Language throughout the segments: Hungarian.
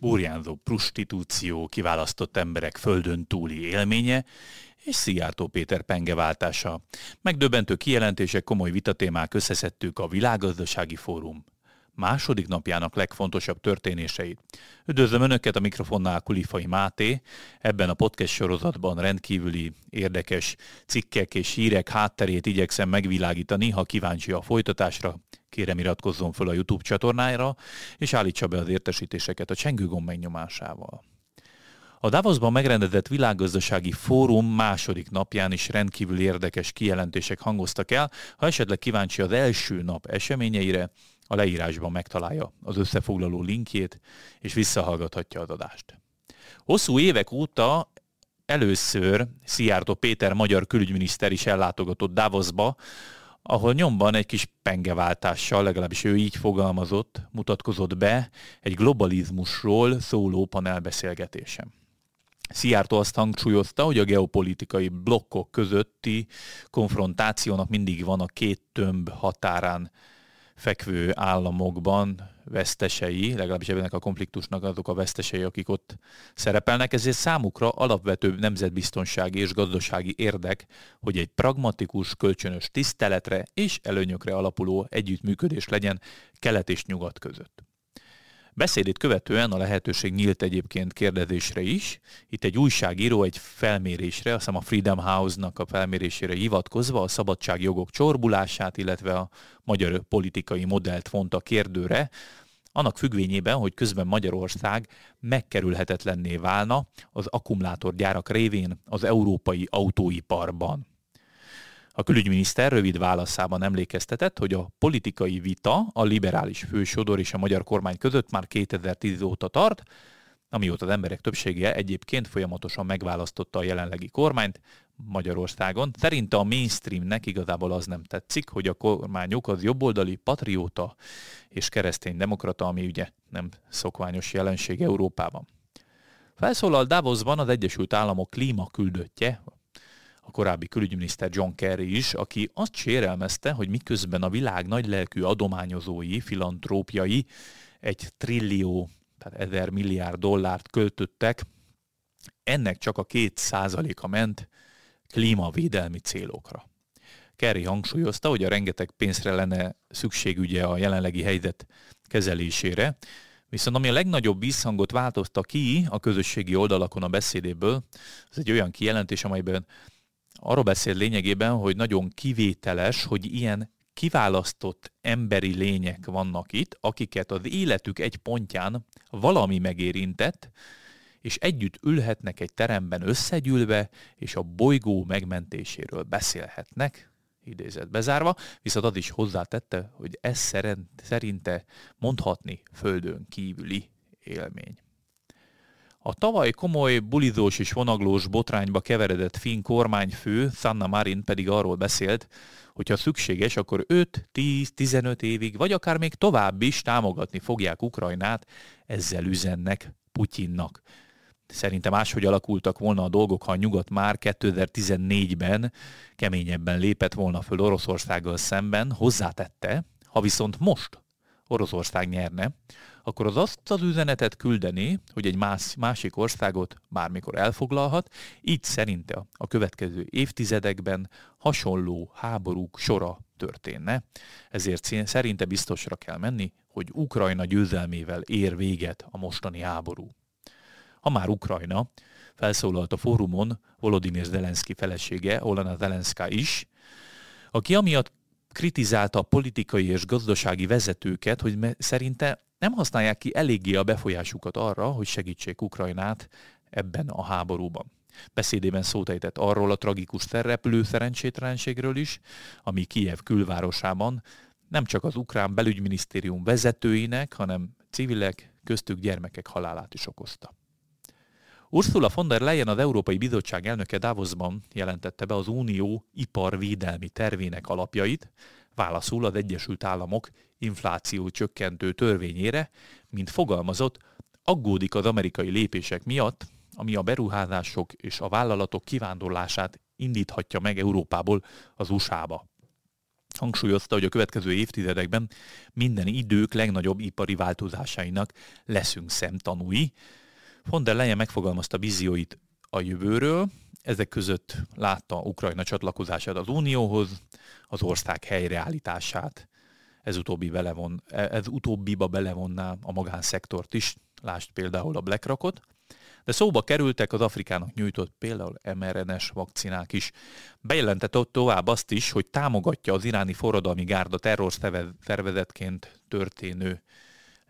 burjánzó prostitúció, kiválasztott emberek földön túli élménye, és Szijjártó Péter pengeváltása. Megdöbbentő kijelentések, komoly vitatémák összeszedtük a Világgazdasági Fórum második napjának legfontosabb történéseit. Üdvözlöm Önöket a mikrofonnál Kulifai Máté. Ebben a podcast sorozatban rendkívüli érdekes cikkek és hírek hátterét igyekszem megvilágítani. Ha kíváncsi a folytatásra, kérem iratkozzon fel a YouTube csatornára, és állítsa be az értesítéseket a csengőgomb megnyomásával. A Davosban megrendezett világgazdasági fórum második napján is rendkívül érdekes kijelentések hangoztak el. Ha esetleg kíváncsi az első nap eseményeire, a leírásban megtalálja az összefoglaló linkjét, és visszahallgathatja az adást. Hosszú évek óta először Szijjártó Péter magyar külügyminiszter is ellátogatott Davosba, ahol nyomban egy kis pengeváltással, legalábbis ő így fogalmazott, mutatkozott be egy globalizmusról szóló panelbeszélgetésem. Szijjártó azt hangsúlyozta, hogy a geopolitikai blokkok közötti konfrontációnak mindig van a két tömb határán fekvő államokban vesztesei, legalábbis ennek a konfliktusnak azok a vesztesei, akik ott szerepelnek, ezért számukra alapvető nemzetbiztonsági és gazdasági érdek, hogy egy pragmatikus, kölcsönös tiszteletre és előnyökre alapuló együttműködés legyen kelet és nyugat között. Beszédét követően a lehetőség nyílt egyébként kérdezésre is. Itt egy újságíró egy felmérésre, azt hiszem a Freedom House-nak a felmérésére hivatkozva a szabadságjogok csorbulását, illetve a magyar politikai modellt a kérdőre, annak függvényében, hogy közben Magyarország megkerülhetetlenné válna az akkumulátorgyárak révén az európai autóiparban. A külügyminiszter rövid válaszában emlékeztetett, hogy a politikai vita a liberális fősodor és a magyar kormány között már 2010 óta tart, amióta az emberek többsége egyébként folyamatosan megválasztotta a jelenlegi kormányt Magyarországon. Szerinte a mainstreamnek igazából az nem tetszik, hogy a kormányuk az jobboldali, patrióta és keresztény demokrata, ami ugye nem szokványos jelenség Európában. Felszólal Davosban az Egyesült Államok klímaküldöttje, korábbi külügyminiszter John Kerry is, aki azt sérelmezte, hogy miközben a világ nagylelkű adományozói, filantrópiai egy trillió, tehát ezer milliárd dollárt költöttek, ennek csak a két százaléka ment klímavédelmi célokra. Kerry hangsúlyozta, hogy a rengeteg pénzre lenne szükség ugye a jelenlegi helyzet kezelésére, Viszont ami a legnagyobb visszhangot változta ki a közösségi oldalakon a beszédéből, az egy olyan kijelentés, amelyben arról beszél lényegében, hogy nagyon kivételes, hogy ilyen kiválasztott emberi lények vannak itt, akiket az életük egy pontján valami megérintett, és együtt ülhetnek egy teremben összegyűlve, és a bolygó megmentéséről beszélhetnek, idézet bezárva, viszont az is hozzátette, hogy ez szerinte mondhatni földön kívüli élmény. A tavaly komoly bulizós és vonaglós botrányba keveredett finn kormányfő, Sanna Marin pedig arról beszélt, hogy ha szükséges, akkor 5-10-15 évig, vagy akár még tovább is támogatni fogják Ukrajnát, ezzel üzennek Putyinnak. Szerintem máshogy alakultak volna a dolgok, ha a nyugat már 2014-ben keményebben lépett volna föl Oroszországgal szemben, hozzátette, ha viszont most Oroszország nyerne, akkor az azt az üzenetet küldeni, hogy egy más, másik országot bármikor elfoglalhat, így szerinte a következő évtizedekben hasonló háborúk sora történne. Ezért szerinte biztosra kell menni, hogy Ukrajna győzelmével ér véget a mostani háború. Ha már Ukrajna, felszólalt a fórumon Volodymyr Zelenszky felesége, Olana Zelenszka is, aki amiatt kritizálta a politikai és gazdasági vezetőket, hogy szerinte nem használják ki eléggé a befolyásukat arra, hogy segítsék Ukrajnát ebben a háborúban. Beszédében szót ejtett arról a tragikus szereplő szerencsétlenségről is, ami Kijev külvárosában nem csak az ukrán belügyminisztérium vezetőinek, hanem civilek, köztük gyermekek halálát is okozta. Ursula von der Leyen az Európai Bizottság elnöke Davosban jelentette be az Unió iparvédelmi tervének alapjait, válaszul az Egyesült Államok infláció csökkentő törvényére, mint fogalmazott, aggódik az amerikai lépések miatt, ami a beruházások és a vállalatok kivándorlását indíthatja meg Európából az USA-ba. hangsúlyozta, hogy a következő évtizedekben minden idők legnagyobb ipari változásainak leszünk szemtanúi. Von der Leyen megfogalmazta vízióit a jövőről, ezek között látta Ukrajna csatlakozását az Unióhoz, az ország helyreállítását, ez, utóbbi belevon, ez utóbbiba belevonná a magánszektort is, lásd például a BlackRockot, de szóba kerültek az Afrikának nyújtott például mRNS vakcinák is. Bejelentett tovább azt is, hogy támogatja az iráni forradalmi gárda terrorszervezetként történő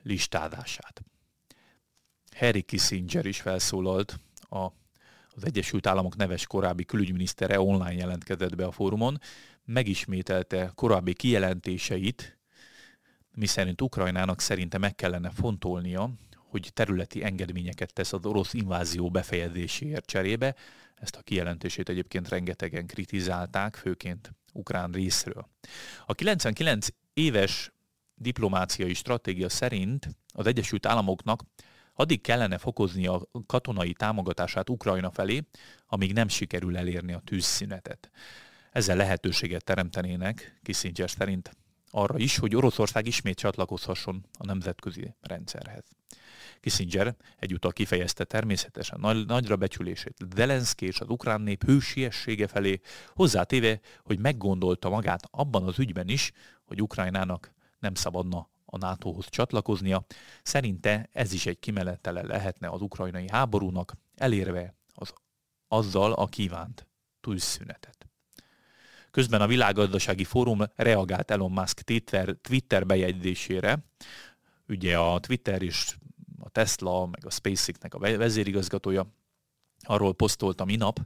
listázását. Harry Kissinger is felszólalt a az Egyesült Államok neves korábbi külügyminisztere online jelentkezett be a fórumon, megismételte korábbi kijelentéseit, miszerint Ukrajnának szerinte meg kellene fontolnia, hogy területi engedményeket tesz az orosz invázió befejezéséért cserébe. Ezt a kijelentését egyébként rengetegen kritizálták, főként ukrán részről. A 99 éves diplomáciai stratégia szerint az Egyesült Államoknak addig kellene fokozni a katonai támogatását Ukrajna felé, amíg nem sikerül elérni a tűzszünetet. Ezzel lehetőséget teremtenének, Kissinger szerint, arra is, hogy Oroszország ismét csatlakozhasson a nemzetközi rendszerhez. Kissinger egyúttal kifejezte természetesen nagy, nagyra becsülését Zelenszky és az ukrán nép hősiessége felé, hozzátéve, hogy meggondolta magát abban az ügyben is, hogy Ukrajnának nem szabadna a NATO-hoz csatlakoznia. Szerinte ez is egy kimenetele lehetne az ukrajnai háborúnak, elérve az, azzal a kívánt tűzszünetet. Közben a világgazdasági fórum reagált Elon Musk Twitter, Twitter bejegyzésére. Ugye a Twitter és a Tesla, meg a SpaceX-nek a vezérigazgatója arról posztolta minap,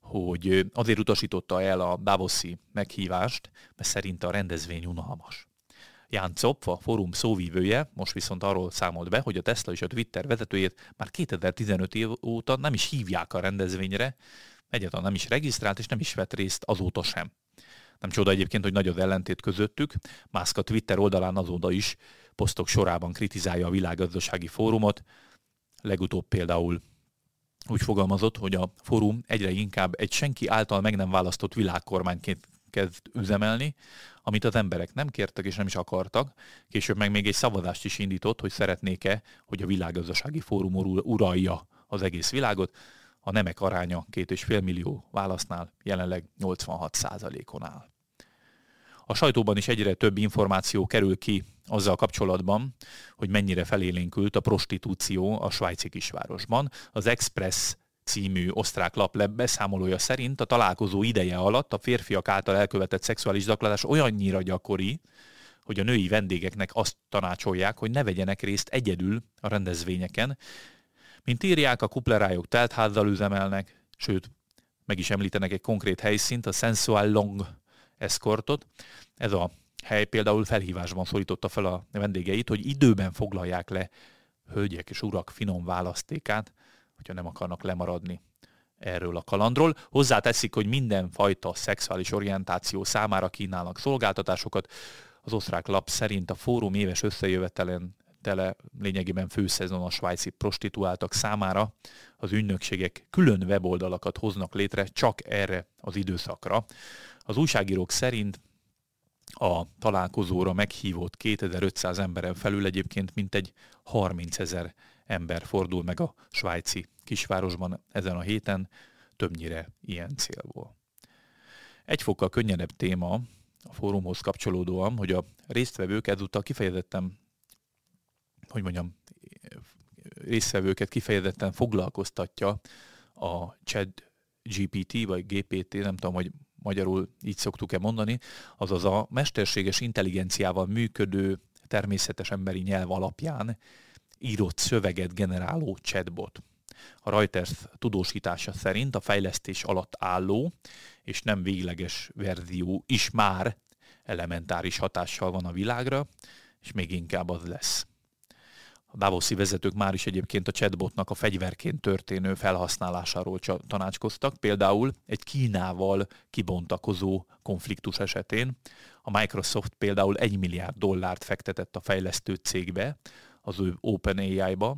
hogy azért utasította el a Davoszi meghívást, mert szerinte a rendezvény unalmas. Ján Copf, a fórum szóvívője, most viszont arról számolt be, hogy a Tesla és a Twitter vezetőjét már 2015 év óta nem is hívják a rendezvényre, egyáltalán nem is regisztrált és nem is vett részt azóta sem. Nem csoda egyébként, hogy nagy az ellentét közöttük. Musk a Twitter oldalán azóta is posztok sorában kritizálja a világgazdasági fórumot. Legutóbb például úgy fogalmazott, hogy a fórum egyre inkább egy senki által meg nem választott világkormányként kezd üzemelni, amit az emberek nem kértek és nem is akartak. Később meg még egy szavazást is indított, hogy szeretnék-e, hogy a világgazdasági fórum uralja az egész világot. A nemek aránya két és fél millió válasznál jelenleg 86 on áll. A sajtóban is egyre több információ kerül ki azzal kapcsolatban, hogy mennyire felélénkült a prostitúció a svájci kisvárosban. Az Express című osztrák lap beszámolója szerint a találkozó ideje alatt a férfiak által elkövetett szexuális zaklatás olyannyira gyakori, hogy a női vendégeknek azt tanácsolják, hogy ne vegyenek részt egyedül a rendezvényeken. Mint írják, a kuplerájok teltházzal üzemelnek, sőt, meg is említenek egy konkrét helyszínt, a Sensual Long Escortot. Ez a hely például felhívásban szólította fel a vendégeit, hogy időben foglalják le hölgyek és urak finom választékát, hogyha nem akarnak lemaradni erről a kalandról. Hozzáteszik, hogy mindenfajta szexuális orientáció számára kínálnak szolgáltatásokat. Az osztrák lap szerint a fórum éves összejövetelen tele lényegében főszezon a svájci prostituáltak számára. Az ügynökségek külön weboldalakat hoznak létre csak erre az időszakra. Az újságírók szerint a találkozóra meghívott 2500 emberen felül egyébként mintegy 30 ezer ember fordul meg a svájci kisvárosban ezen a héten, többnyire ilyen célból. Egy fokkal könnyedebb téma a fórumhoz kapcsolódóan, hogy a résztvevők ezúttal kifejezetten, hogy mondjam, résztvevőket kifejezetten foglalkoztatja a chat GPT vagy GPT, nem tudom, hogy magyarul így szoktuk-e mondani, azaz a mesterséges intelligenciával működő természetes emberi nyelv alapján írott szöveget generáló chatbot. A Reuters tudósítása szerint a fejlesztés alatt álló és nem végleges verzió is már elementáris hatással van a világra, és még inkább az lesz. A Davoszi vezetők már is egyébként a chatbotnak a fegyverként történő felhasználásáról tanácskoztak, például egy Kínával kibontakozó konfliktus esetén. A Microsoft például 1 milliárd dollárt fektetett a fejlesztő cégbe, az ő OpenAI-ba.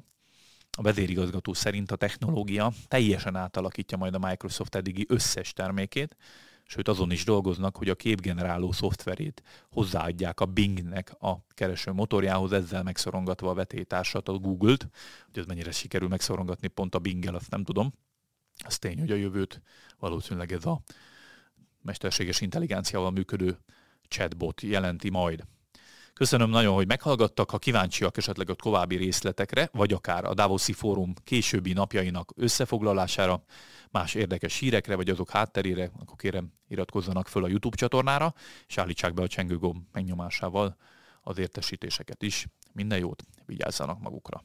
A vezérigazgató szerint a technológia teljesen átalakítja majd a Microsoft eddigi összes termékét, sőt azon is dolgoznak, hogy a képgeneráló szoftverét hozzáadják a Bingnek a kereső motorjához, ezzel megszorongatva a vetétársat, a Google-t. Hogy ez mennyire sikerül megszorongatni pont a Bing-el, azt nem tudom. Az tény, hogy a jövőt valószínűleg ez a mesterséges intelligenciával működő chatbot jelenti majd. Köszönöm nagyon, hogy meghallgattak. Ha kíváncsiak esetleg a további részletekre, vagy akár a Davoszi Fórum későbbi napjainak összefoglalására, más érdekes hírekre, vagy azok hátterére, akkor kérem iratkozzanak föl a YouTube csatornára, és állítsák be a csengőgomb megnyomásával az értesítéseket is. Minden jót, vigyázzanak magukra!